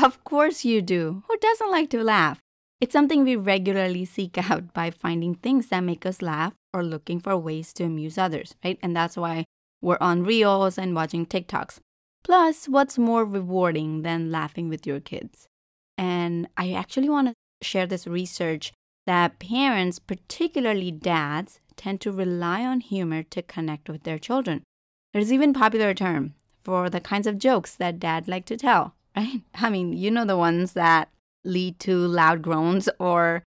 Of course you do. Who doesn't like to laugh? It's something we regularly seek out by finding things that make us laugh or looking for ways to amuse others, right? And that's why we're on Reels and watching TikToks. Plus, what's more rewarding than laughing with your kids? And I actually want to share this research that parents, particularly dads, tend to rely on humor to connect with their children. There's even a popular term for the kinds of jokes that dad like to tell, right? I mean, you know the ones that lead to loud groans or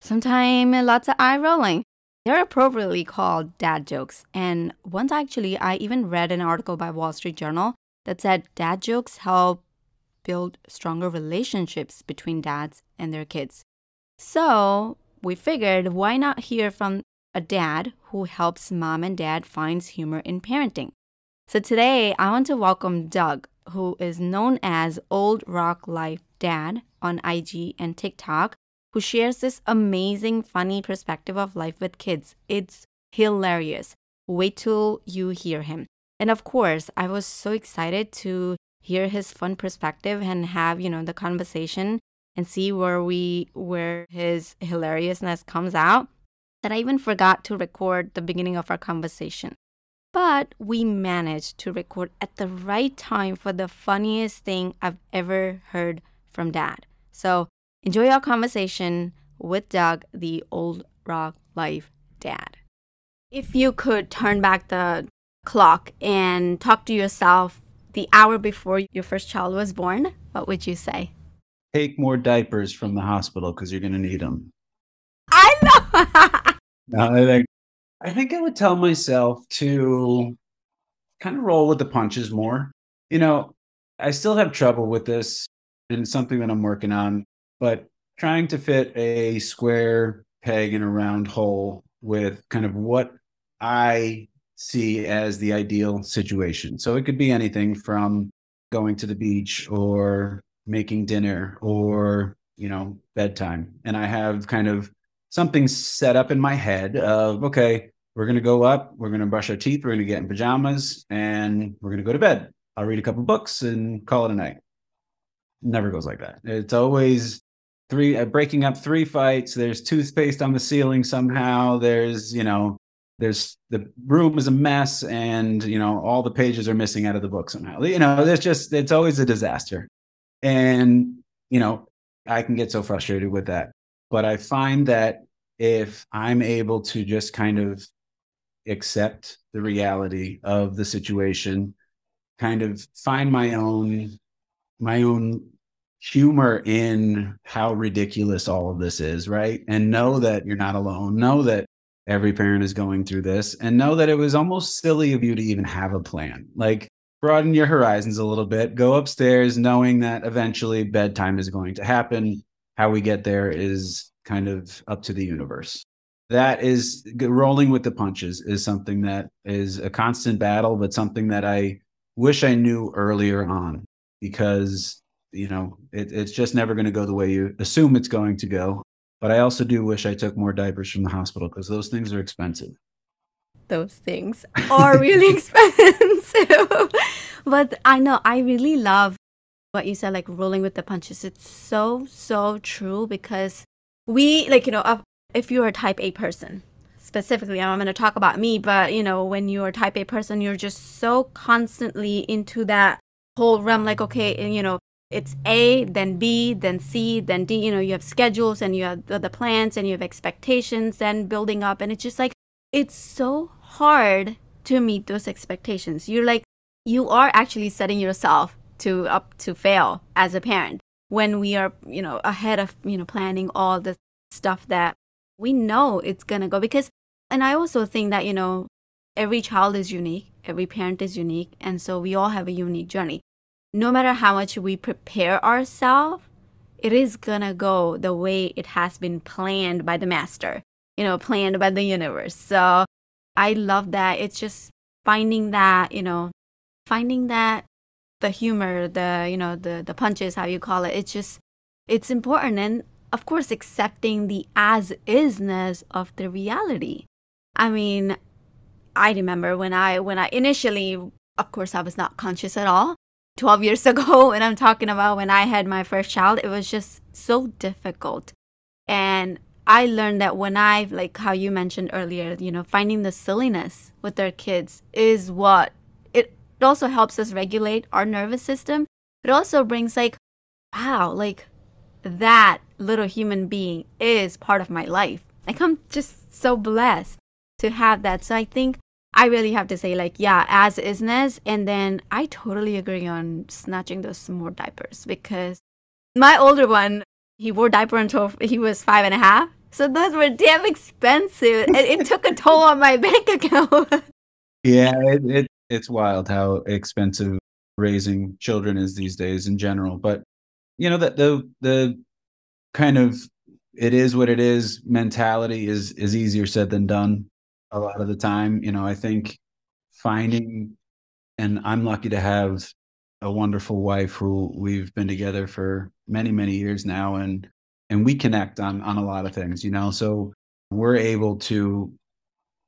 sometimes lots of eye rolling. They're appropriately called dad jokes. And once actually, I even read an article by Wall Street Journal that said dad jokes help build stronger relationships between dads and their kids. So we figured why not hear from a dad who helps mom and dad finds humor in parenting. So today I want to welcome Doug, who is known as Old Rock Life Dad on IG and TikTok, who shares this amazing, funny perspective of life with kids. It's hilarious. Wait till you hear him. And of course, I was so excited to hear his fun perspective and have, you know, the conversation and see where we where his hilariousness comes out that I even forgot to record the beginning of our conversation. But we managed to record at the right time for the funniest thing I've ever heard from dad. So enjoy our conversation with Doug, the old rock life dad. If you could turn back the clock and talk to yourself the hour before your first child was born, what would you say? Take more diapers from the hospital because you're going to need them. I know. no, think I think I would tell myself to kind of roll with the punches more. You know, I still have trouble with this and something that I'm working on, but trying to fit a square peg in a round hole with kind of what I see as the ideal situation. So it could be anything from going to the beach or making dinner or, you know, bedtime. And I have kind of something set up in my head of okay, we're going to go up, we're going to brush our teeth, we're to get in pajamas, and we're going to go to bed. I'll read a couple books and call it a night. Never goes like that. It's always three uh, breaking up three fights. There's toothpaste on the ceiling somehow. There's you know there's the room is a mess and you know all the pages are missing out of the book somehow you know it's just it's always a disaster and you know i can get so frustrated with that but i find that if I'm able to just kind of accept the reality of the situation, kind of find my own my own humor in how ridiculous all of this is, right? And know that you're not alone. Know that every parent is going through this and know that it was almost silly of you to even have a plan. Like broaden your horizons a little bit, go upstairs knowing that eventually bedtime is going to happen. How we get there is kind of up to the universe. That is rolling with the punches is something that is a constant battle, but something that I wish I knew earlier on because you know it, it's just never going to go the way you assume it's going to go. But I also do wish I took more diapers from the hospital because those things are expensive. Those things are really expensive. but I know I really love what you said, like rolling with the punches. It's so, so true because we like you know if you're a type a person specifically i'm going to talk about me but you know when you're a type a person you're just so constantly into that whole realm like okay you know it's a then b then c then d you know you have schedules and you have the, the plans and you have expectations and building up and it's just like it's so hard to meet those expectations. You're like you are actually setting yourself to up to fail as a parent when we are, you know, ahead of, you know, planning all the stuff that we know it's to go because and I also think that, you know, every child is unique, every parent is unique, and so we all have a unique journey. No matter how much we prepare ourselves, it is gonna go the way it has been planned by the master, you know, planned by the universe. So I love that. It's just finding that, you know, finding that the humor, the, you know, the the punches, how you call it, it's just it's important and of course accepting the as isness of the reality. I mean, I remember when I when I initially of course I was not conscious at all 12 years ago and I'm talking about when I had my first child, it was just so difficult. And I learned that when I, like how you mentioned earlier, you know, finding the silliness with their kids is what it, also helps us regulate our nervous system. It also brings, like, wow, like that little human being is part of my life. Like, I'm just so blessed to have that. So I think I really have to say, like, yeah, as isness. And then I totally agree on snatching those more diapers because my older one, he wore diaper until he was five and a half. So those were damn expensive. and it took a toll on my bank account. yeah, it, it, it's wild how expensive raising children is these days in general. But you know that the the kind of it is what it is mentality is is easier said than done a lot of the time. You know, I think finding, and I'm lucky to have a wonderful wife who we've been together for many, many years now, and and we connect on on a lot of things. You know, so we're able to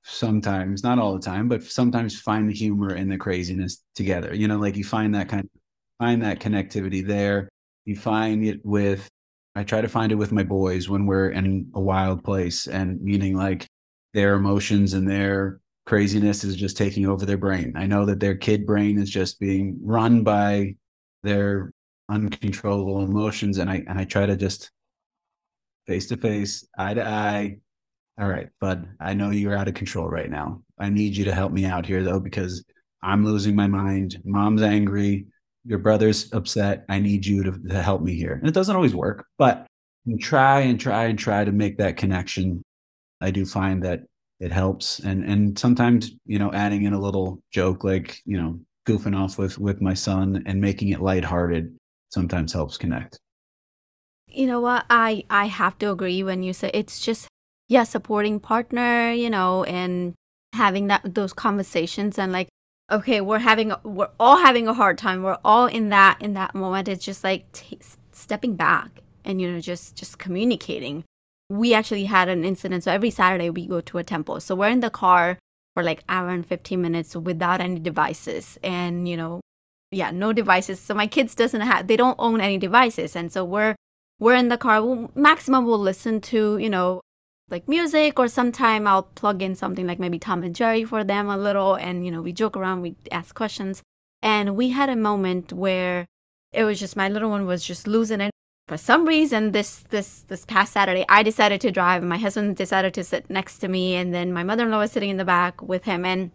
sometimes, not all the time, but sometimes find the humor in the craziness together. You know, like you find that kind of find that connectivity there. You find it with I try to find it with my boys when we're in a wild place and meaning like their emotions and their craziness is just taking over their brain. I know that their kid brain is just being run by their uncontrollable emotions and I and I try to just face to face, eye to eye. All right, bud, I know you're out of control right now. I need you to help me out here though because I'm losing my mind. Mom's angry. Your brother's upset. I need you to, to help me here. And it doesn't always work, but try and try and try to make that connection I do find that it helps and and sometimes you know adding in a little joke like you know goofing off with with my son and making it lighthearted sometimes helps connect you know what i i have to agree when you say it's just yeah supporting partner you know and having that those conversations and like okay we're having we're all having a hard time we're all in that in that moment it's just like t- stepping back and you know just just communicating we actually had an incident. So every Saturday we go to a temple. So we're in the car for like hour and 15 minutes without any devices. And, you know, yeah, no devices. So my kids doesn't have, they don't own any devices. And so we're, we're in the car. We'll, maximum we'll listen to, you know, like music or sometime I'll plug in something like maybe Tom and Jerry for them a little. And, you know, we joke around, we ask questions. And we had a moment where it was just my little one was just losing it for some reason this this this past saturday i decided to drive and my husband decided to sit next to me and then my mother-in-law was sitting in the back with him and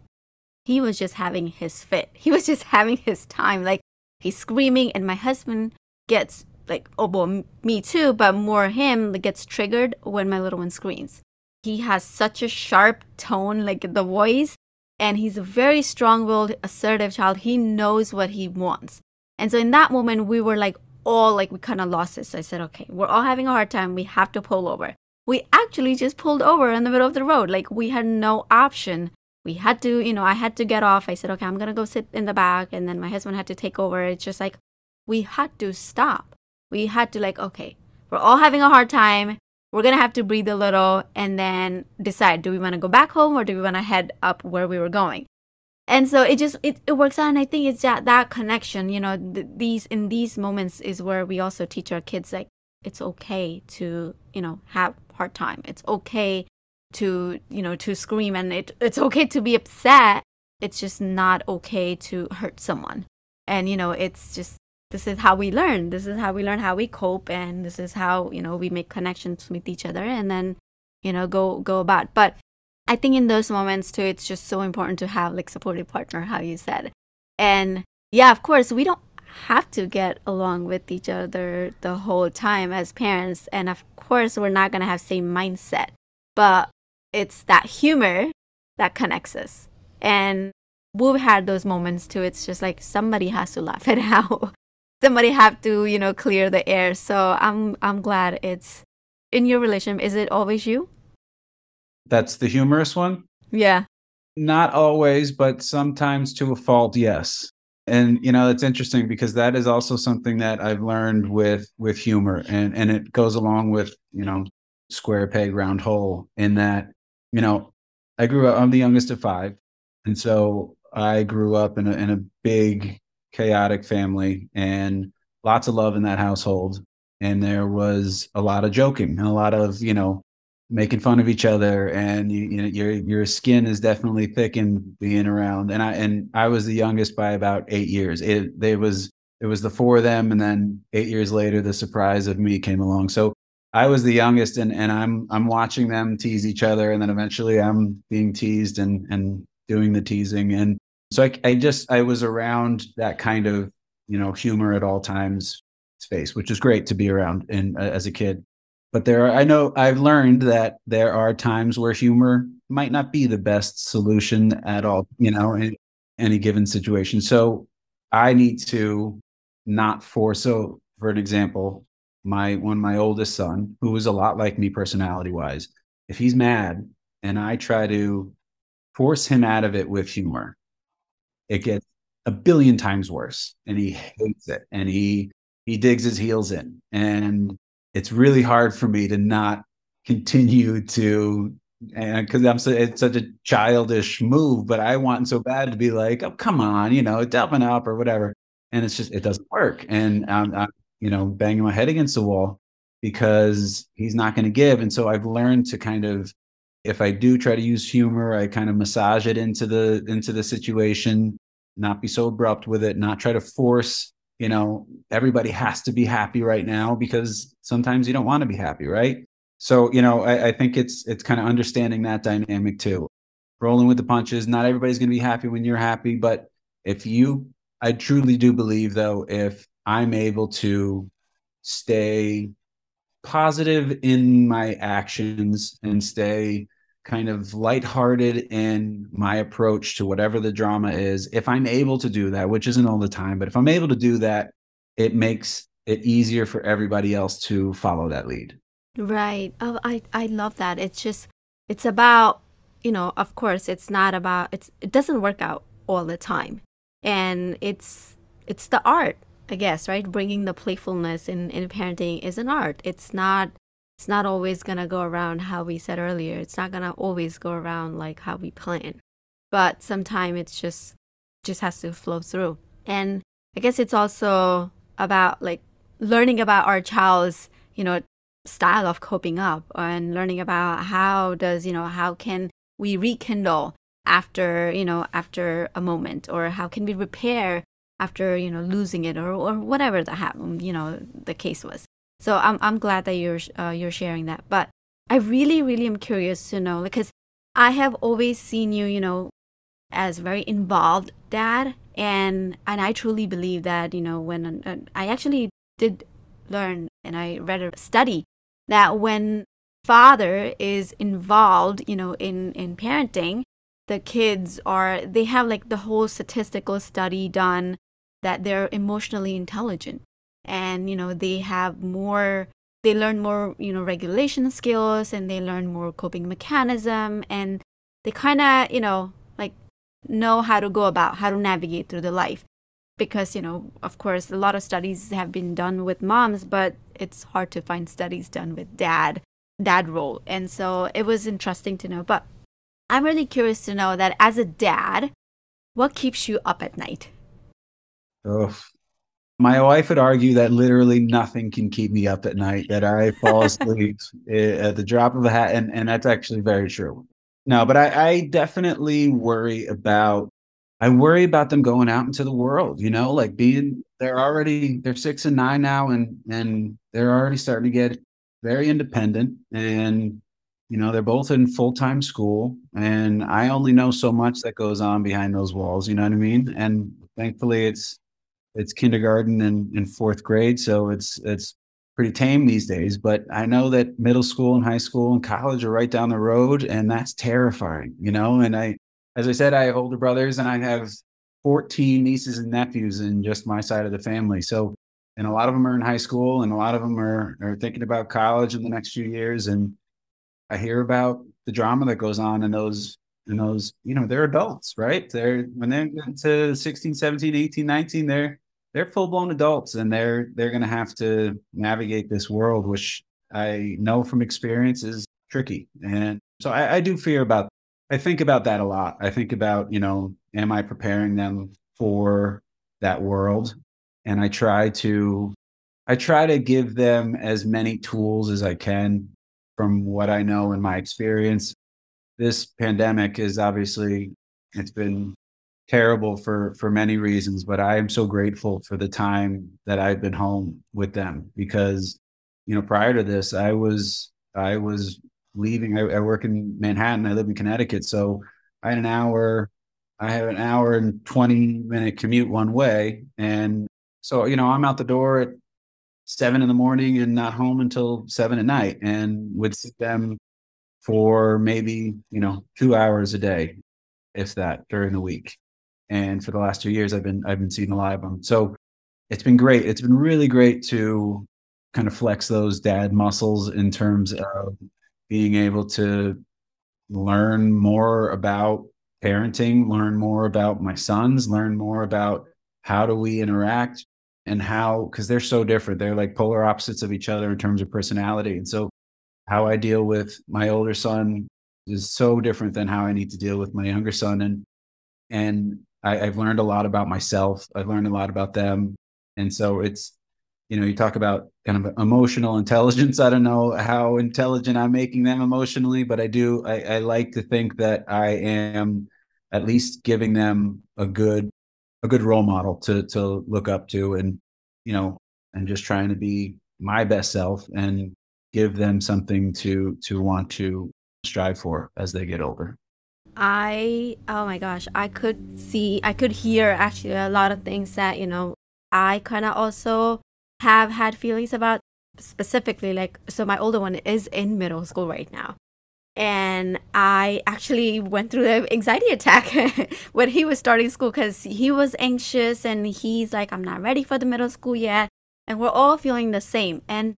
he was just having his fit he was just having his time like he's screaming and my husband gets like oh well me too but more him that gets triggered when my little one screams he has such a sharp tone like the voice and he's a very strong-willed assertive child he knows what he wants and so in that moment we were like all like we kind of lost it. So I said, okay, we're all having a hard time. We have to pull over. We actually just pulled over in the middle of the road. Like we had no option. We had to, you know, I had to get off. I said, okay, I'm to go sit in the back. And then my husband had to take over. It's just like we had to stop. We had to, like, okay, we're all having a hard time. We're going to have to breathe a little and then decide do we want to go back home or do we want to head up where we were going? and so it just it, it works out and i think it's that that connection you know th- these in these moments is where we also teach our kids like it's okay to you know have hard time it's okay to you know to scream and it it's okay to be upset it's just not okay to hurt someone and you know it's just this is how we learn this is how we learn how we cope and this is how you know we make connections with each other and then you know go go about but I think in those moments too, it's just so important to have like supportive partner, how you said. And yeah, of course, we don't have to get along with each other the whole time as parents. And of course, we're not gonna have same mindset. But it's that humor that connects us. And we've had those moments too. It's just like somebody has to laugh it out. Somebody have to, you know, clear the air. So I'm I'm glad it's in your relationship. Is it always you? That's the humorous one? Yeah. Not always, but sometimes to a fault, yes. And you know, it's interesting because that is also something that I've learned with with humor and and it goes along with, you know, square peg round hole in that, you know, I grew up I'm the youngest of 5. And so I grew up in a in a big chaotic family and lots of love in that household. And there was a lot of joking and a lot of, you know, making fun of each other. And you, you know your your skin is definitely thick thickened being around. And i and i was the youngest by about eight years. It they was it was the four of them. And then eight years later the surprise of me came along. So i was the youngest and and i'm i'm watching them tease each other. And then eventually i'm being teased and and doing the teasing. And so i, I just i was around that kind of you know humor at all times space which is great to be around and uh, as a kid. But there are i know i've learned that there are times where humor might not be the best solution at all you know in any given situation. So i need to not force so for an example my one my oldest son who is a lot like me personality wise if he's mad and i try to force him out of it with humor it gets a billion times worse and he hates it and he he digs his heels in. And it's really hard for me to not continue to and because I'm so it's such a childish move, but I want so bad to be like, oh come on, you know, toughen up or whatever, and it's just it doesn't work, and I'm, I'm you know banging my head against the wall because he's not going to give, and so I've learned to kind of if I do try to use humor, I kind of massage it into the into the situation, not be so abrupt with it, not try to force you know everybody has to be happy right now because sometimes you don't want to be happy right? So you know i, I think it's it's kind of understanding that dynamic too. Rolling with the punches not everybody's to be happy when you're happy but if you i truly do believe though if i'm able to stay positive in my actions and stay kind of lighthearted in my approach to whatever the drama is, if I'm able to do that, which isn't all the time, but if I'm able to do that, it makes it easier for everybody else to follow that lead. Right. Oh, I I love that. It's just it's about, you know, of course, it's not about it's it doesn't work out all the time. And it's it's the art, I guess, right? Bringing the playfulness in in parenting is an art. It's not it's not always going to go around how we said earlier. It's not going to always go around like how we plan. But sometimes it's just just has to flow through. And I guess it's also about like learning about our child's, you know, style of coping up and learning about how does, you know, how can we rekindle after, you know, after a moment or how can we repair after, you know, losing it or, or whatever the you know, the case was. So I'm I'm glad that you're uh, you're sharing that. But I really really am curious to know because I have always seen you, you know, as very involved dad, and and I truly believe that you know when uh, I actually did learn and I read a study that when father is involved, you know, in in parenting, the kids are they have like the whole statistical study done that they're emotionally intelligent and you know they have more they learn more you know regulation skills and they learn more coping mechanism and they kind of you know like know how to go about how to navigate through the life. Because you know of course a lot of studies have been done with moms but it's hard to find studies done with dad dad role. And so it was interesting to know but i'm really curious to know that as a dad what keeps you up at night? Oh my wife would argue that literally nothing can keep me up at night, that I fall asleep at the drop of a hat. And, and that's actually very true. No, but I, I definitely worry about I worry about them going out into the world, you know, like being they're already they're six and nine now and and they're already starting to get very independent and you know they're both in full-time school and I only know so much that goes on behind those walls, you know what I mean? And thankfully it's it's kindergarten and, and fourth grade, so it's it's pretty tame these days. But I know that middle school and high school and college are right down the road, and that's terrifying, you know. And I, as I said, I have older brothers, and I have 14 nieces and nephews in just my side of the family. So and a lot of them are in high school and a lot of them are, are thinking about college in the next few years. And I hear about the drama that goes on in those and those you know they're adults right they're when they're into 16 17 18 19 they're they're full-blown adults and they're they're going to have to navigate this world which i know from experience is tricky. And so I, I do fear about i think about that a lot. I think about you know am i preparing them for that world? And i try to i try to give them as many tools as i can. From what i know in my experience this pandemic is obviously it's been terrible for for many reasons but i am so grateful for the time that i've been home with them because you know prior to this i was i was leaving i, I work in manhattan i live in connecticut so i had an hour i have an hour and 20 minute commute one way and so you know i'm out the door at seven in the morning and not home until seven at night and would sit them for maybe, you know, two hours a day, if that, during the week. And for the last two years, I've been I've been seeing a lot of them. So it's been great. It's been really great to kind of flex those dad muscles in terms of being able to learn more about parenting, learn more about my sons, learn more about how do we interact and how because they're so different. They're like polar opposites of each other in terms of personality. And so how I deal with my older son is so different than how I need to deal with my younger son. And and I, I've learned a lot about myself. I've learned a lot about them. And so it's, you know, you talk about kind of emotional intelligence. I don't know how intelligent I'm making them emotionally, but I do. I, I like to think that I am at least giving them a good a good role model to to look up to, and you know, and just trying to be my best self and give them something to to want to strive for as they get older i oh my gosh i could see i could hear actually a lot of things that you know i kind of also have had feelings about specifically like so my older one is in middle school right now and i actually went through the anxiety attack when he was starting school because he was anxious and he's like i'm not ready for the middle school yet and we're all feeling the same and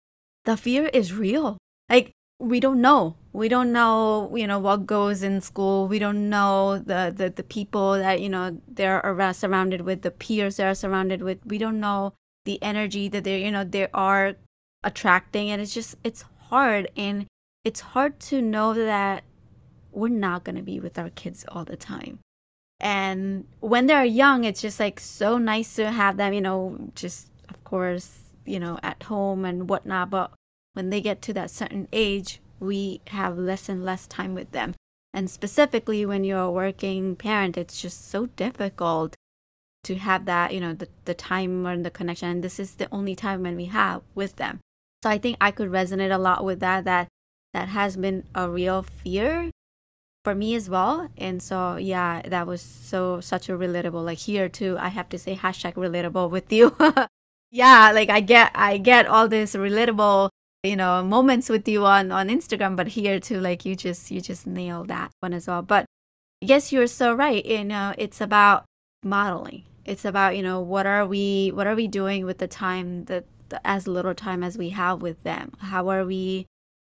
the fear is real. Like we don't know. We don't know, you know, what goes in school. We don't know the the, the people that, you know, they're around, surrounded with, the peers they're surrounded with. We don't know the energy that they're you know, they are attracting and it's just it's hard and it's hard to know that we're not going to be with our kids all the time. And when they're young, it's just like so nice to have them, you know, just of course you know, at home and whatnot. But when they get to that certain age, we have less and less time with them. And specifically when you're a working parent, it's just so difficult to have that, you know, the, the time and the connection. And this is the only time when we have with them. So I think I could resonate a lot with that, that that has been a real fear for me as well. And so yeah, that was so such a relatable. Like here too, I have to say hashtag relatable with you. yeah like i get i get all this relatable you know moments with you on on instagram but here too like you just you just nail that one as well. But yes you're so right. You know it's about modeling. It's about you know what are we what are we doing with the time that as little time as we have with them? How are we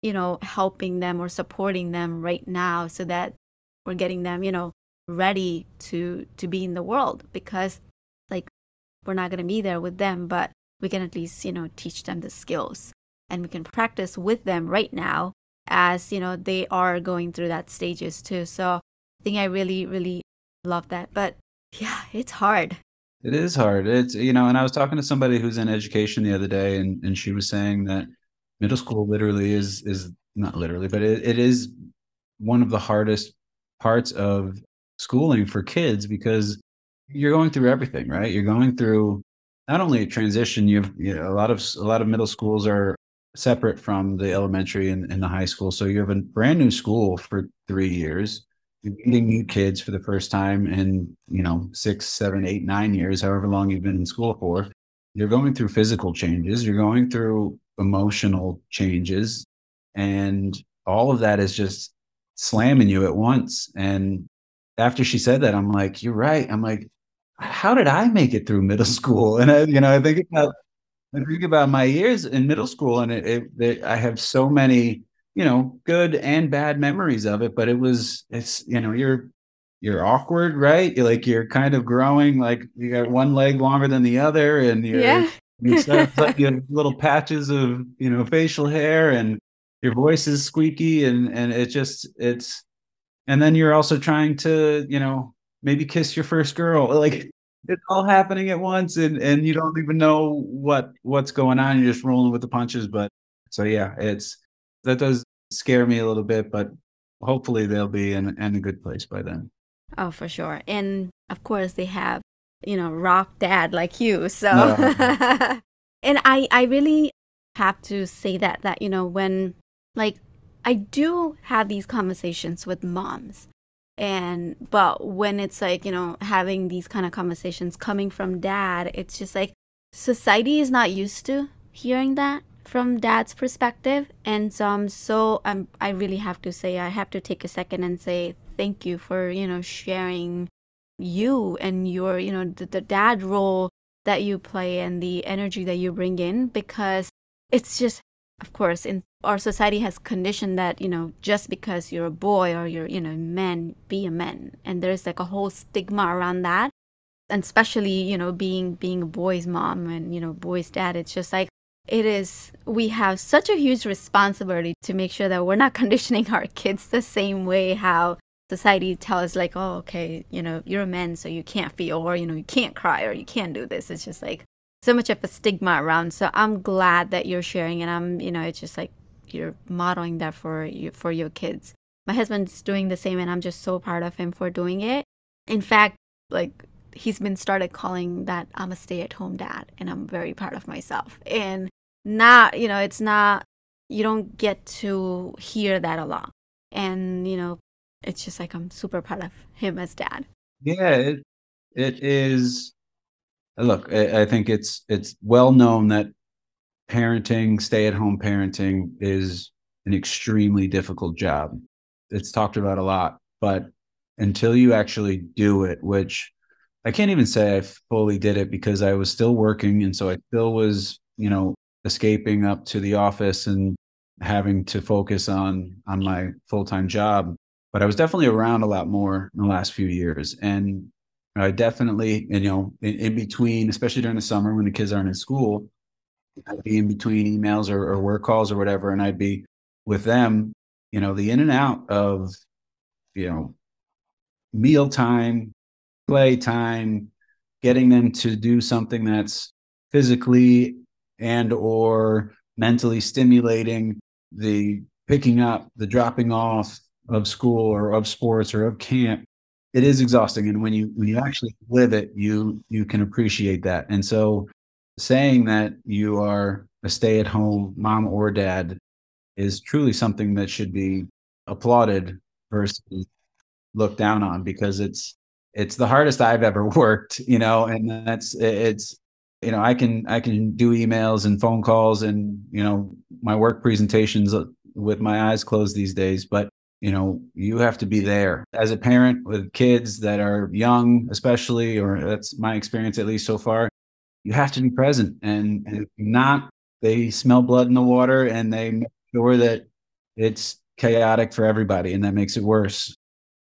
you know helping them or supporting them right now so that we're getting them you know ready to to be in the world? Because like we're not going to be there with them, but we can at least, you know, teach them the skills and we can practice with them right now as, you know, they are going through that stages too. So I think I really, really love that. But yeah, it's hard. It is hard. It's, you know, and I was talking to somebody who's in education the other day and, and she was saying that middle school literally is, is not literally, but it, it is one of the hardest parts of schooling for kids because you're going through everything, right? You're going through not only a transition. You've you know, a lot of a lot of middle schools are separate from the elementary and, and the high school, so you have a brand new school for three years. You're meeting new kids for the first time in you know six, seven, eight, nine years, however long you've been in school for. You're going through physical changes. You're going through emotional changes, and all of that is just slamming you at once. And after she said that, I'm like, you're right. I'm like, how did I make it through middle school? And I, you know, I think about I think about my years in middle school, and it, it, it, I have so many, you know, good and bad memories of it. But it was, it's, you know, you're you're awkward, right? You're like you're kind of growing, like you got one leg longer than the other, and you're Yeah. you start like you have little patches of you know facial hair, and your voice is squeaky, and and it just it's, and then you're also trying to you know maybe kiss your first girl, like it's all happening at once, and and you don't even know what what's going on. You're just rolling with the punches, but so yeah, it's that does scare me a little bit, but hopefully they'll be in, in a good place by then. Oh, for sure. And of course, they have, you know, rock dad like you. So, No. and I, I really have to say that, that, you know, when like I do have these conversations with moms. And, but when it's like, you know, having these kind of conversations coming from dad, it's just like society is not used to hearing that from dad's perspective. And so I'm so, I'm, I really have to say, I have to take a second and say thank you for, you know, sharing you and your, you know, the, the dad role that you play and the energy that you bring in because it's just, of course, in our society has conditioned that, you know, just because you're a boy or you're, you know, man, be a man. And there's like a whole stigma around that. And especially, you know, being being a boy's mom and, you know, boy's dad, it's just like it is we have such a huge responsibility to make sure that we're not conditioning our kids the same way how society tells like oh okay you know you're a man so you can't feel or you know you can't cry or you can't do this it's just like so much of a stigma around so i'm glad that you're sharing and i'm you know it's just like you're modeling that for you for your kids. My husband's doing the same and i'm just so proud of him for doing it. In fact like he's been started calling that i'm a stay-at-home dad and i'm very proud of myself. And not you know it's not you don't get to hear that a lot. And you know it's just like i'm super proud of him as dad. Yeah, it it is. Look, I, I think it's it's well known that parenting, stay at home parenting, is an extremely difficult job. It's talked about a lot, but until you actually do it, which I can't even say I fully did it because I was still working, and so I still was, you know, escaping up to the office and having to focus on on my full time job. But I was definitely around a lot more in the last few years, and I definitely, you know, in, in between, especially during the summer when the kids aren't in school, I'd be in between emails or, or work calls or whatever, and I'd be with them. You know, the in and out of, you know, meal time, play time, getting them to do something that's physically and or mentally stimulating the picking up the dropping off of school or of sports or of camp it is exhausting and when you when you actually live it you you can appreciate that. And so saying that you are a stay at home mom or dad is truly something that should be applauded versus looked down on because it's it's the hardest I've ever worked, you know, and that's it's you know, I can I can do emails and phone calls and, you know, my work presentations uh, with my eyes closed these days, but you know, you have to be there as a parent with kids that are young, especially, or that's my experience at least so far. You have to be present, and, and not, they smell blood in the water, and they make sure that it's chaotic for everybody, and that makes it worse.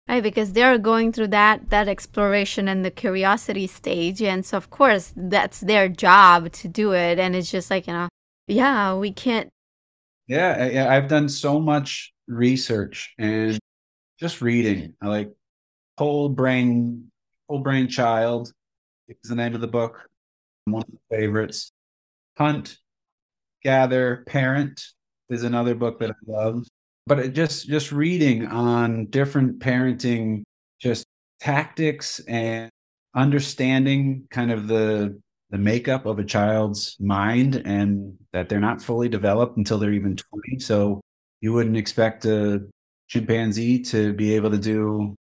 right because they're going through that that exploration and the curiosity stage and so of course that's their job to do it and it's just like you know yeah we can't Yeah, I- yeah, I've done so much research and just reading. I like Whole Brain, Whole Brain Child is the name of the book. One of the favorites. Hunt, Gather, Parent is another book that I love. But it just just reading on different parenting just tactics and understanding kind of the the makeup of a child's mind and that they're not fully developed until they're even 20 so you wouldn't expect a chimpanzee to be able to do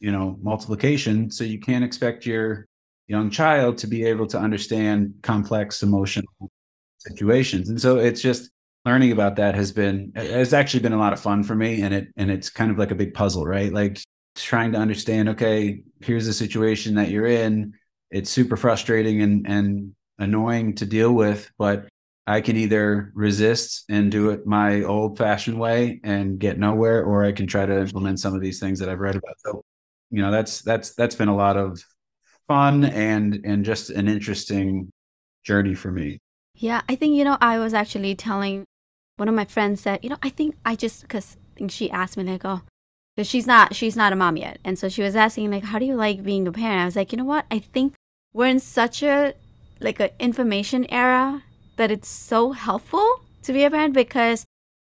you know multiplication so you can't expect your young child to be able to understand complex emotional situations and so it's just learning about that has been it's actually been a lot of fun for me and it and it's kind of like a big puzzle right? Like trying to understand okay here's the situation that you're in. It's super frustrating and and annoying to deal with, but I can either resist and do it my old fashioned way and get nowhere, or I can try to implement some of these things that I've read about. So, you know, that's that's that's been a lot of fun and and just an interesting journey for me. Yeah, I think you know I was actually telling one of my friends that you know I think I just because she asked me like oh because she's not she's not a mom yet and so she was asking like how do you like being a parent I was like you know what I think we're in such a like an information era that it's so helpful to be a parent because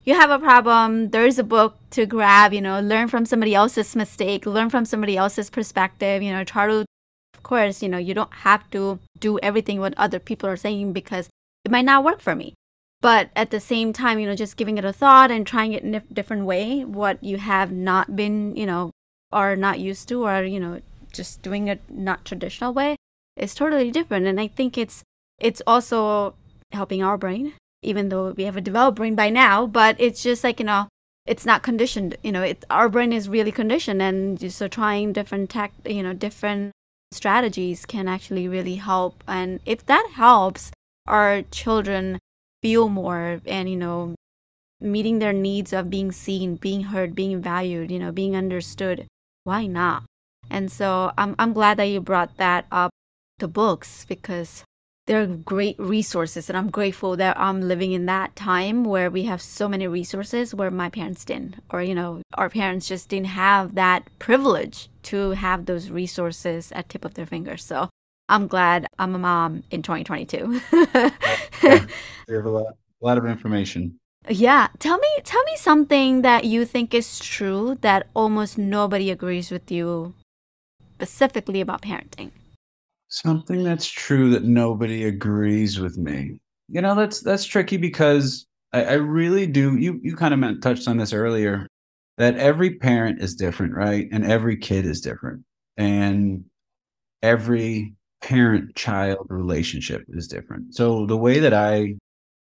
you have a problem there's a book to grab you know learn from somebody else's mistake learn from somebody else's perspective you know try to of course you know you don't have to do everything what other people are saying because it might not work for me. But at the same time you know just giving it a thought and trying it in a different way what you have not been you know or not used to or you know just doing it not traditional way is totally different. And i think it's it's also helping our brain even though we have a developed brain by now but it's just like you know it's not conditioned you know it our brain is really conditioned and so trying different tech you know different strategies can actually really help. And if that helps our children feel more and you know meeting their needs of being seen being heard being valued you know being understood why not? And so i'm, I'm glad that you brought that up to books because they're great resources and i'm grateful that i'm living in that time where we have so many resources where my parents didn't or you know our parents just didn't have that privilege to have those resources at tip of their fingers so i'm glad i'm a mom in 2022 yeah, we have a lot, a lot of information. Yeah tell me tell me something that you think is true that almost nobody agrees with you specifically about parenting Something that's true that nobody agrees with me. You know, that's that's tricky because I, I really do. You you kind of touched on this earlier that every parent is different, right? And every kid is different, and every parent child relationship is different. So the way that I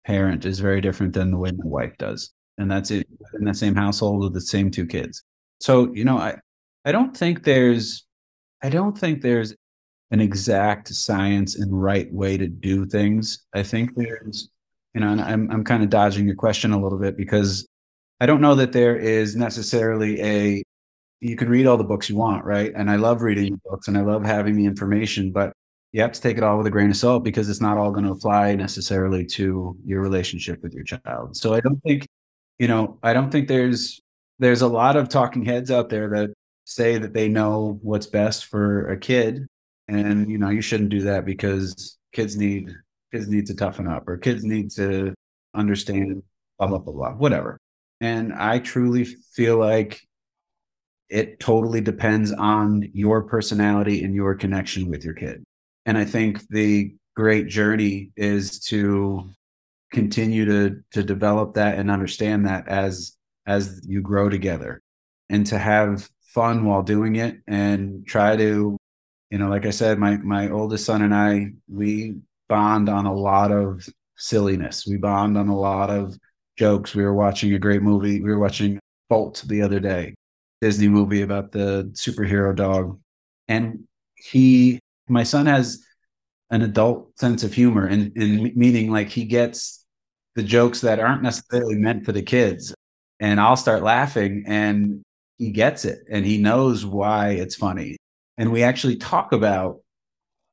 parent is very different than the way my wife does, and that's it in the same household with the same two kids. So you know, I I don't think there's I don't think there's an exact science and right way to do things. I think there's, you know, and I'm I'm kind of dodging your question a little bit because I don't know that there is necessarily a you can read all the books you want, right? And I love reading books and I love having the information, but you have to take it all with a grain of salt because it's not all going to apply necessarily to your relationship with your child. So I don't think, you know, I don't think there's there's a lot of talking heads out there that say that they know what's best for a kid and you know you shouldn't do that because kids need kids need to toughen up or kids need to understand blah blah blah blah whatever. And i truly feel like it totally depends on your personality and your connection with your kid. And i think the great journey is to continue to to develop that and understand that as as you grow together and to have fun while doing it and try to you know, like I said, my my oldest son and I, we bond on a lot of silliness. We bond on a lot of jokes. We were watching a great movie. We were watching Bolt the other day, Disney movie about the superhero dog. And he, my son has an adult sense of humor and, and meaning like he gets the jokes that aren't necessarily meant for the kids. And I'll start laughing and he gets it and he knows why it's funny and we actually talk about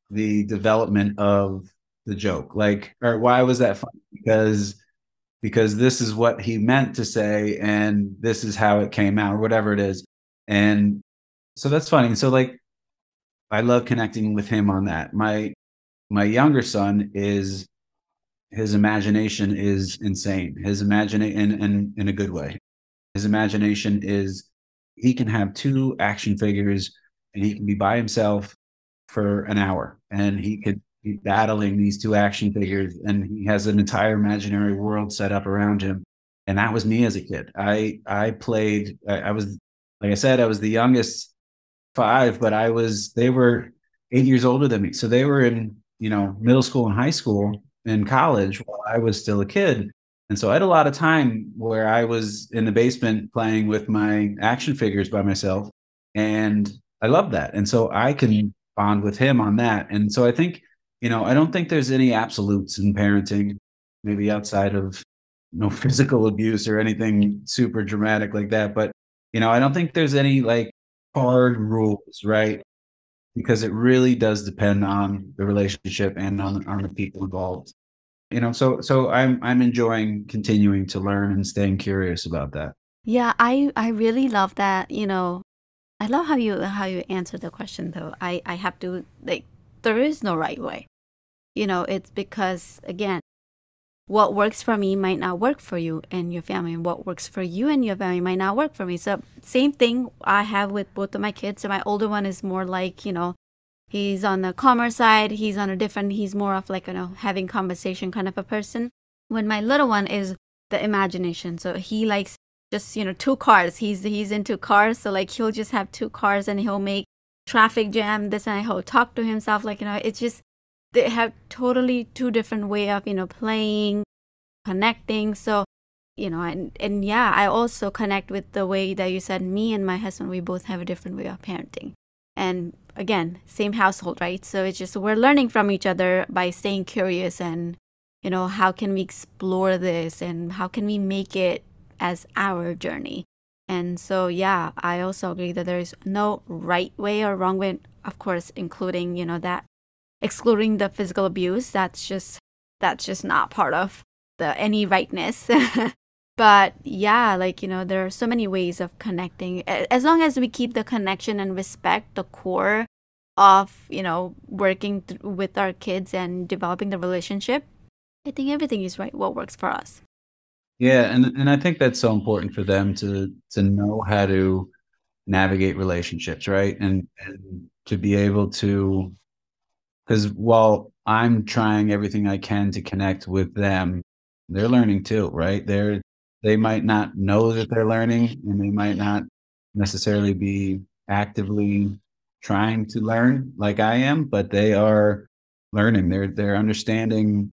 the development of the joke like or why was that funny? Because because this is what he meant to say and this is how it came out or whatever it is. And so that's funny. And so like i love connecting with him on that. My my younger son is his imagination is insane. His imagination in, in in a good way. His imagination is he can have two action figures and he can be by himself for an hour and he could be battling these two action figures and he has an entire imaginary world set up around him. And that was me as a kid. I i played I, I, was like i said i was the youngest five but i was they were eight years older than me. So they were in you know middle school and high school and college while i was still a kid. And so i had a lot of time where i was in the basement playing with my action figures by myself and I love that. And so I can bond with him on that. And so I think, you know, I don't think there's any absolutes in parenting, maybe outside of no physical abuse or anything super dramatic like that. But, you know, I don't think there's any like hard rules, right? Because it really does depend on the relationship and on, on the people involved. You know, so so I'm I'm enjoying continuing to learn and staying curious about that. Yeah, I I really love that, you know. I love how you how you answer the question though. I I have to like there is no right way. You know, it's because again, what works for me might not work for you and your family and what works for you and your family might not work for me. So same thing i have with both of my kids. So my older one is more like you know he's on the calmer side. He's on a different he's more of like you know having conversation kind of a person. When my little one is the imagination. So he likes just you know two cars. He's he's into cars so like he'll just have two cars and he'll make traffic jam this and he'll talk to himself like you know it's just they have totally two different way of you know playing connecting. So you know and and yeah i also connect with the way that you said me and my husband we both have a different way of parenting. And again same household right? So it's just we're learning from each other by staying curious and you know how can we explore this and how can we make it as our journey. And so yeah i also agree that there is no right way or wrong way of course including you know that excluding the physical abuse that's just that's just not part of the any rightness. But yeah like you know there are so many ways of connecting. As long as we keep the connection and respect the core of you know working th- with our kids and developing the relationship i think everything is right what works for us yeah and and i think that's so important for them to to know how to navigate relationships right and, and to be able to because while I'm trying everything I can to connect with them, they're learning too, right? They're they might not know that they're learning and they might not necessarily be actively trying to learn like I am, but they are learning. They're they're understanding.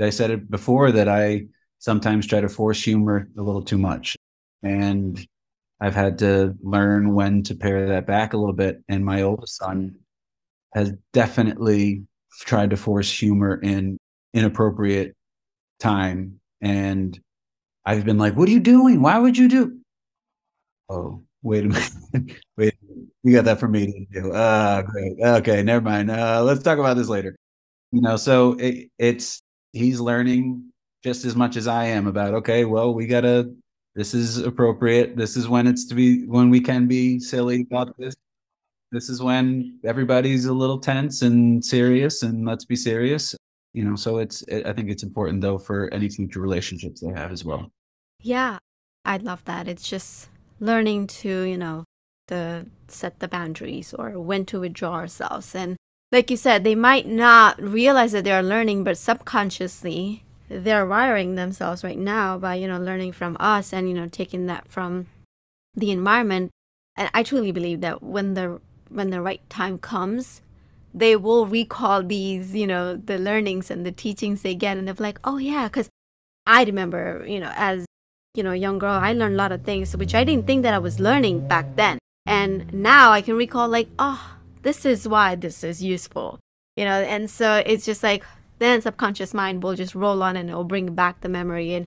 I said it before that I sometimes try to force humor a little too much. And I've had to learn when to pare that back a little bit. And my oldest son has definitely tried to force humor in inappropriate time. And I've been like, what are you doing? Why would you do? Oh, wait a minute. wait, you got that for me to do. Uh, great. Okay, never mind. Uh, let's talk about this later. You know, so it, it's, he's learning just as much as I am about, okay, well, we got to, this is appropriate. This is when it's to be, when we can be silly about this. This is when everybody's a little tense and serious and let's be serious. You know so it's it, i think it's important though for any future relationships they have as well. Yeah i love that. It's just learning to you know the set the boundaries or when to withdraw ourselves. And like you said they might not realize that they are learning but subconsciously they're wiring themselves right now by you know learning from us and you know taking that from the environment. And i truly believe that when the when the right time comes, they will recall these, you know, the learnings and the teachings they get, and they're like, oh yeah, because I remember, you know, as you know, a young girl, I learned a lot of things which I didn't think that I was learning back then, and now I can recall like, oh, this is why this is useful, you know, and so it's just like then subconscious mind will just roll on and it will bring back the memory and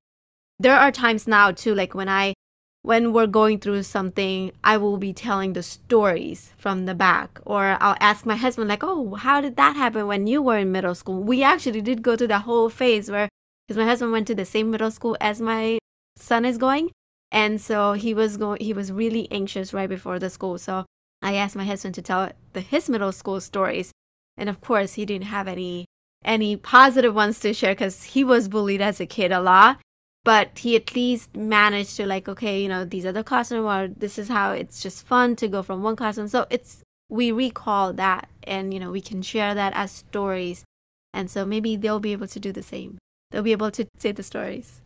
there are times now too like when i when we're going through something, I will be telling the stories from the back. Or I'll ask my husband, like, oh, how did that happen when you were in middle school? We actually did go through that whole phase where, because my husband went to the same middle school as my son is going. And so he was going, he was really anxious right before the school. So I asked my husband to tell the, his middle school stories. And of course, he didn't have any any positive ones to share because he was bullied as a kid a lot but he at least managed to like okay you know these are the classroom or this is how it's just fun to go from one classroom. So it's we recall that and you know we can share that as stories. And so maybe they'll be able to do the same. They'll be able to say the stories.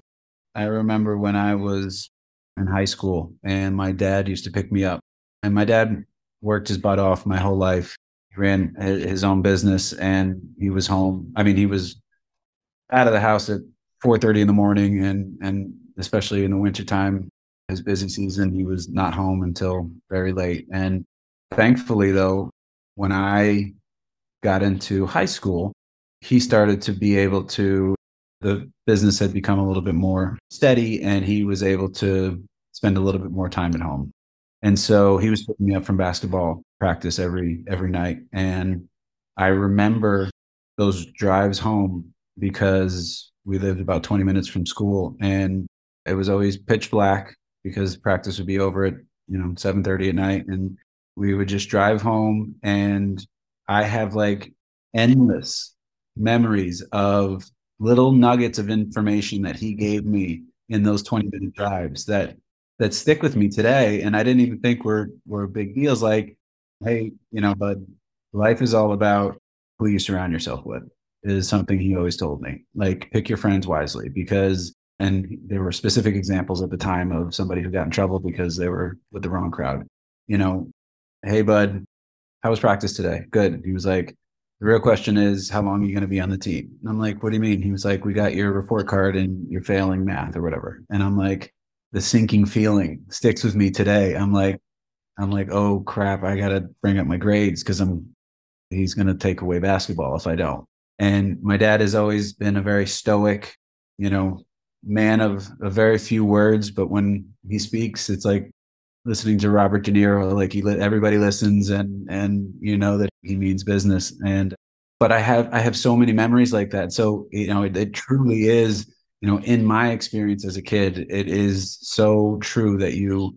I remember when i was in high school and my dad used to pick me up. And my dad worked his butt off my whole life ran his own business and he was home i mean he was out of the house at 4:30 in the morning, and and especially in the wintertime, his busy season, he was not home until very late. And thankfully, though, when I got into high school, he started to be able to the business had become a little bit more steady and he was able to spend a little bit more time at home. And so he was picking me up from basketball practice every every night. And I remember those drives home because we lived about 20 minutes from school and it was always pitch black because practice would be over at, you know, 7:30 at night and we would just drive home and I have like endless memories of little nuggets of information that he gave me in those 20 minute drives that that stick with me today and i didn't even think were were big deals like hey you know but life is all about who you surround yourself with is something he always told me. Like pick your friends wisely because and there were specific examples at the time of somebody who got in trouble because they were with the wrong crowd. You know hey bud how was practice today? Good. He was like the real question is how long are you going to be on the team? And i'm like what do you mean? He was like we got your report card and you're failing math or whatever. And i'm like the sinking feeling sticks with me today. I'm like i'm like oh crap i gotta bring up my grades because i'm he's going to take away basketball if i don't and my dad has always been a very stoic you know man of a very few words but when he speaks it's like listening to Robert De Niro, like he let everybody listens and and you know that he means business. And but I have I have so many memories like that. So you know, it, it truly is. You know, in my experience as a kid, it is so true that you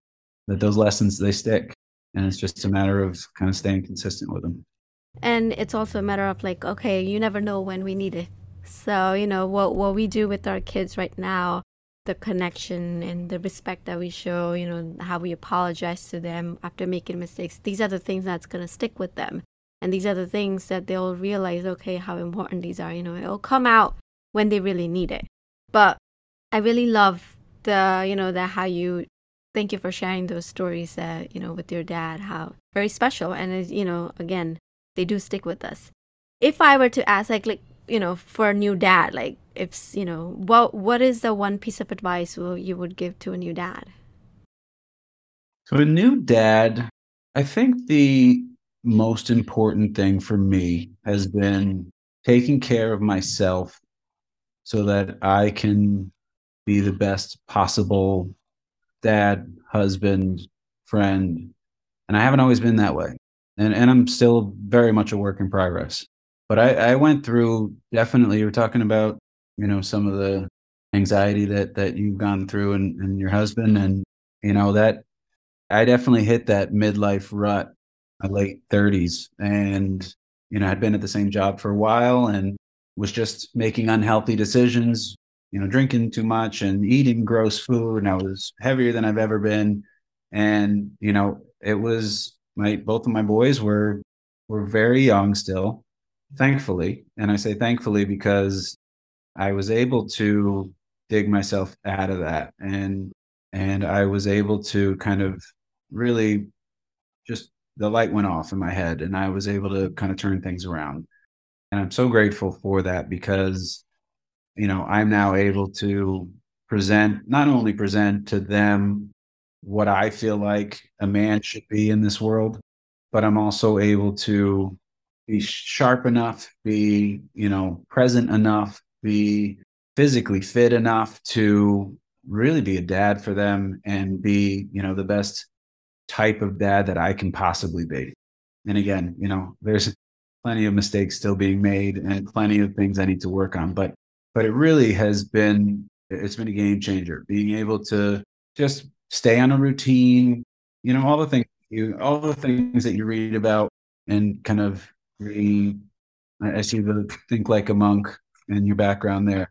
that those lessons they stick, and it's just a matter of kind of staying consistent with them. And it's also a matter of like, okay, you never know when we need it. So, you know, what what we do with our kids right now the connection and the respect that we show, you know, how we apologize to them after making mistakes. These are the things that's going to stick with them. And these are the things that they'll realize, okay, how important these are. You know, it'll come out when they really need it. But I really love the, you know, that how you, thank you for sharing those stories that, you know, with your dad, how very special. And, you know, again, they do stick with us. If I were to ask, like, like you know, for a new dad, like if you know, what what is the one piece of advice you would give to a new dad? So a new dad, I think the most important thing for me has been taking care of myself so that I can be the best possible dad, husband, friend. And I haven't always been that way. And and I'm still very much a work in progress. But I, I went through definitely, you were talking about, you know, some of the anxiety that that you've gone through and, and your husband. And, you know, that I definitely hit that midlife rut, my late 30s. And, you know, I'd been at the same job for a while and was just making unhealthy decisions, you know, drinking too much and eating gross food. And I was heavier than I've ever been. And, you know, it was my both of my boys were were very young still thankfully, and I say thankfully because I was able to dig myself out of that and and I was able to kind of really just the light went off in my head and I was able to kind of turn things around. And I'm so grateful for that because you know, I'm now able to present not only present to them what I feel like a man should be in this world, but I'm also able to be sharp enough, be, you know, present enough, be physically fit enough to really be a dad for them and be, you know, the best type of dad that I can possibly be. And again, you know, there's plenty of mistakes still being made and plenty of things I need to work on, but but it really has been it's been a game changer being able to just stay on a routine, you know, all the things you all the things that you read about and kind of re I see the think like a monk in your background there.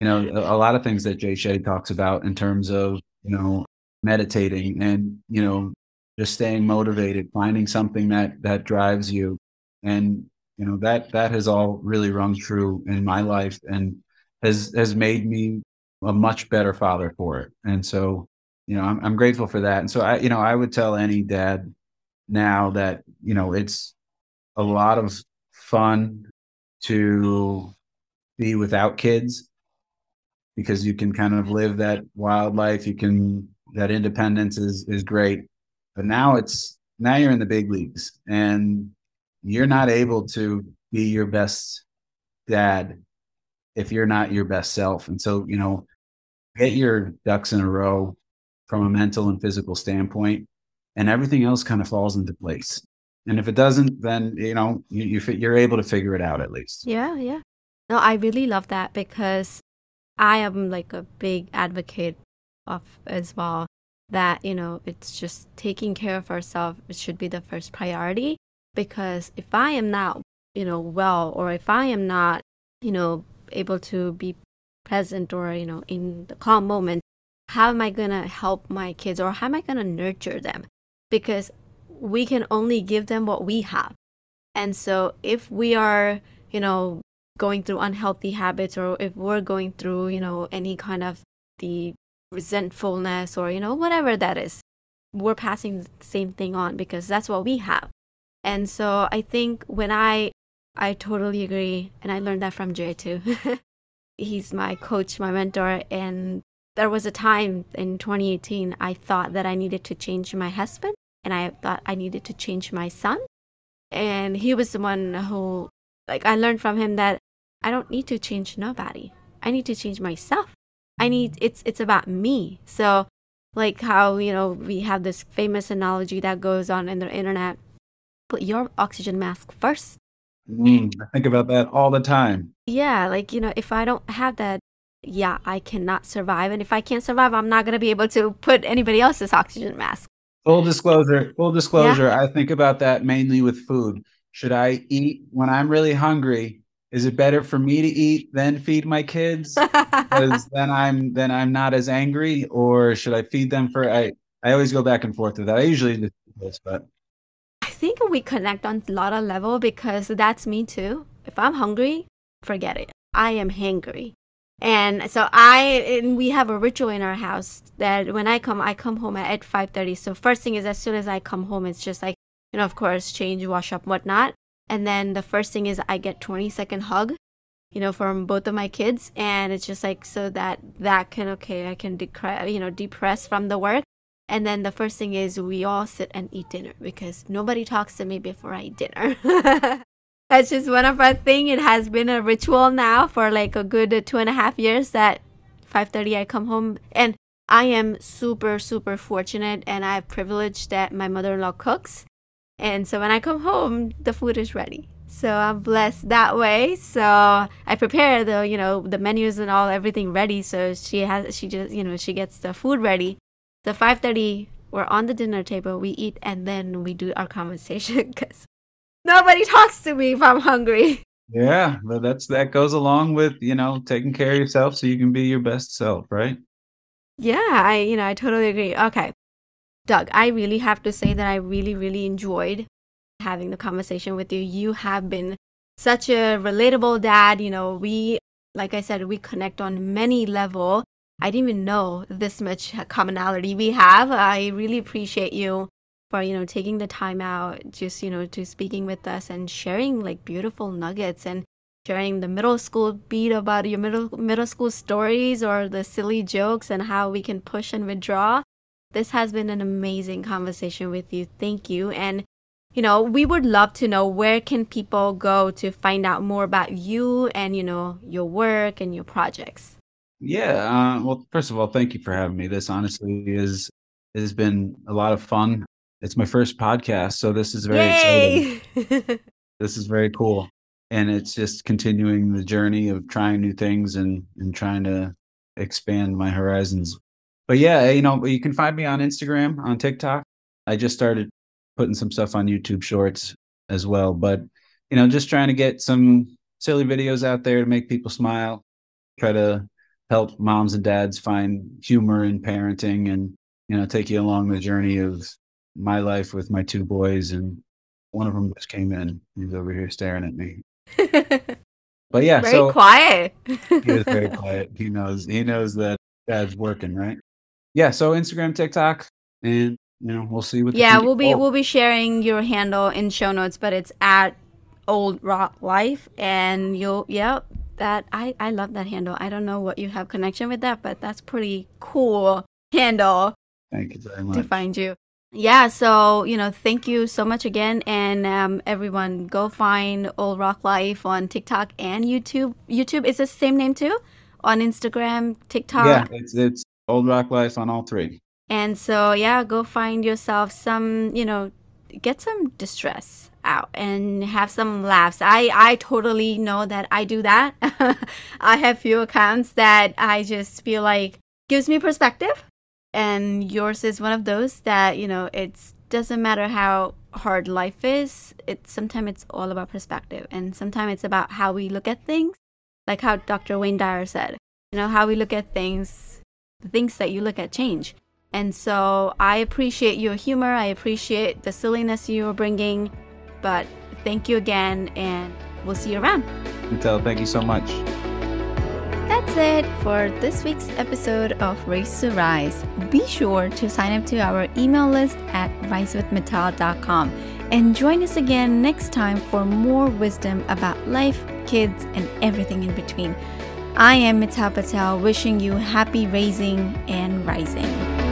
You know, a, a lot of things that Jay Shetty talks about in terms of, you know, meditating and, you know, just staying motivated, finding something that that drives you. And, you know, that that has all really rung true in my life and has has made me a much better father for it. And so, you know, I'm I'm grateful for that. And so I, you know, I would tell any dad now that, you know, it's a lot of fun to be without kids because you can kind of live that wild life. You can that independence is is great. But now it's now you're in the big leagues and you're not able to be your best dad if you're not your best self. And so, you know, get your ducks in a row from a mental and physical standpoint, and everything else kind of falls into place. And if it doesn't, then you know you, you you're able to figure it out at least. Yeah, yeah. No, I really love that because I am like a big advocate of as well that you know it's just taking care of ourselves should be the first priority because if I am not you know well or if I am not you know able to be present or you know in the calm moment how am i going to help my kids or how am i going to nurture them? Because we can only give them what we have. And so if we are you know going through unhealthy habits or if we're going through you know any kind of the resentfulness or you know whatever that is we're passing the same thing on because that's what we have. And so i think when i i totally agree and i learned that from jay too he's my coach, my mentor. And there was a time in 2018 I thought that I needed to change my husband and I thought I needed to change my son. And he was the one who, like, I learned from him that I don't need to change nobody. I need to change myself. I need, it's, it's about me. So, like how, you know, we have this famous analogy that goes on in the internet put your oxygen mask first Mm, I think about that all the time. Yeah, like, you know, if I don't have that, yeah, I cannot survive. And if I can't survive, I'm not going to be able to put anybody else's oxygen mask. Full disclosure, full disclosure, yeah. I think about that mainly with food. Should I eat when I'm really hungry? Is it better for me to eat than feed my kids? Because then I'm then I'm not as angry, or should I feed them for I I always go back and forth with that. I usually do this, but think we connect on a lot of level because that's me too. If I'm hungry, forget it. I am hangry. And so I and we have a ritual in our house that when I come I come home at 5:30. So first thing is as soon as I come home it's just like, you know, of course, change, wash up, whatnot. And then the first thing is I get 20 second hug, you know, from both of my kids. And it's just like so that that can okay, I can decre- you know, depress from the work. And then the first thing is we all sit and eat dinner because nobody talks to me before I eat dinner. That's just one of our thing. It has been a ritual now for like a good two and a half years that 5.30 I come home and I am super, super fortunate and I have privilege that my mother-in-law cooks. And so when I come home, the food is ready. So I'm blessed that way. So I prepare the, you know, the menus and all everything ready. So she has, she just, you know, she gets the food ready the 5.30 we're on the dinner table we eat and then we do our conversation because nobody talks to me if i'm hungry. Yeah but that's that goes along with you know taking care of yourself so you can be your best self right? Yeah i you know i totally agree. Okay. Doug i really have to say that i really really enjoyed having the conversation with you. You have been such a relatable dad you know we like i said we connect on many level I didn't even know this much commonality we have. I really appreciate you for you know taking the time out just you know to speaking with us and sharing like beautiful nuggets and sharing the middle school beat about your middle middle school stories or the silly jokes and how we can push and withdraw. This has been an amazing conversation with you. Thank you. And you know, we would love to know where can people go to find out more about you and you know your work and your projects. Yeah. Uh, well, first of all, thank you for having me. This honestly is has been a lot of fun. It's my first podcast, so this is very Yay! exciting. this is very cool, and it's just continuing the journey of trying new things and and trying to expand my horizons. But yeah, you know, you can find me on Instagram, on TikTok. I just started putting some stuff on YouTube Shorts as well, but you know, just trying to get some silly videos out there to make people smile. Try to help moms and dads find humor in parenting and you know take you along the journey of my life with my two boys and one of them just came in. He's over here staring at me. But yeah very so quiet. He is very quiet. He knows he knows that dad's working right? Yeah so instagram tiktok and you know we'll see what yeah we'll be oh. we'll be sharing your handle in show notes but it's at old rock life and you'll yep that I, I love that handle. I don't know what you have connection with that, but that's pretty cool handle. Thank you very much. To find you. yeah so you know thank you so much again and um, everyone go find old rock life on tiktok and youtube youtube is the same name too on instagram tiktok yeah, it's it's old rock life on all three. and so yeah go find yourself some you know get some distress out and have some laughs. I i totally know that i do that. I have few accounts that i just feel like gives me perspective. And yours is one of those that you know it doesn't matter how hard life is it sometimes it's all about perspective. And sometimes it's about how we look at things like how dr wayne dyer said you know how we look at things the things that you look at change and so i appreciate your humor i appreciate the silliness you're bringing but thank you again and we'll see you around Until thank you so much. That's it for this week's episode of Raise to Rise. Be sure to sign up to our email list at risewithmital.com and join us again next time for more wisdom about life, kids, and everything in between. I am Mital Patel wishing you happy raising and rising.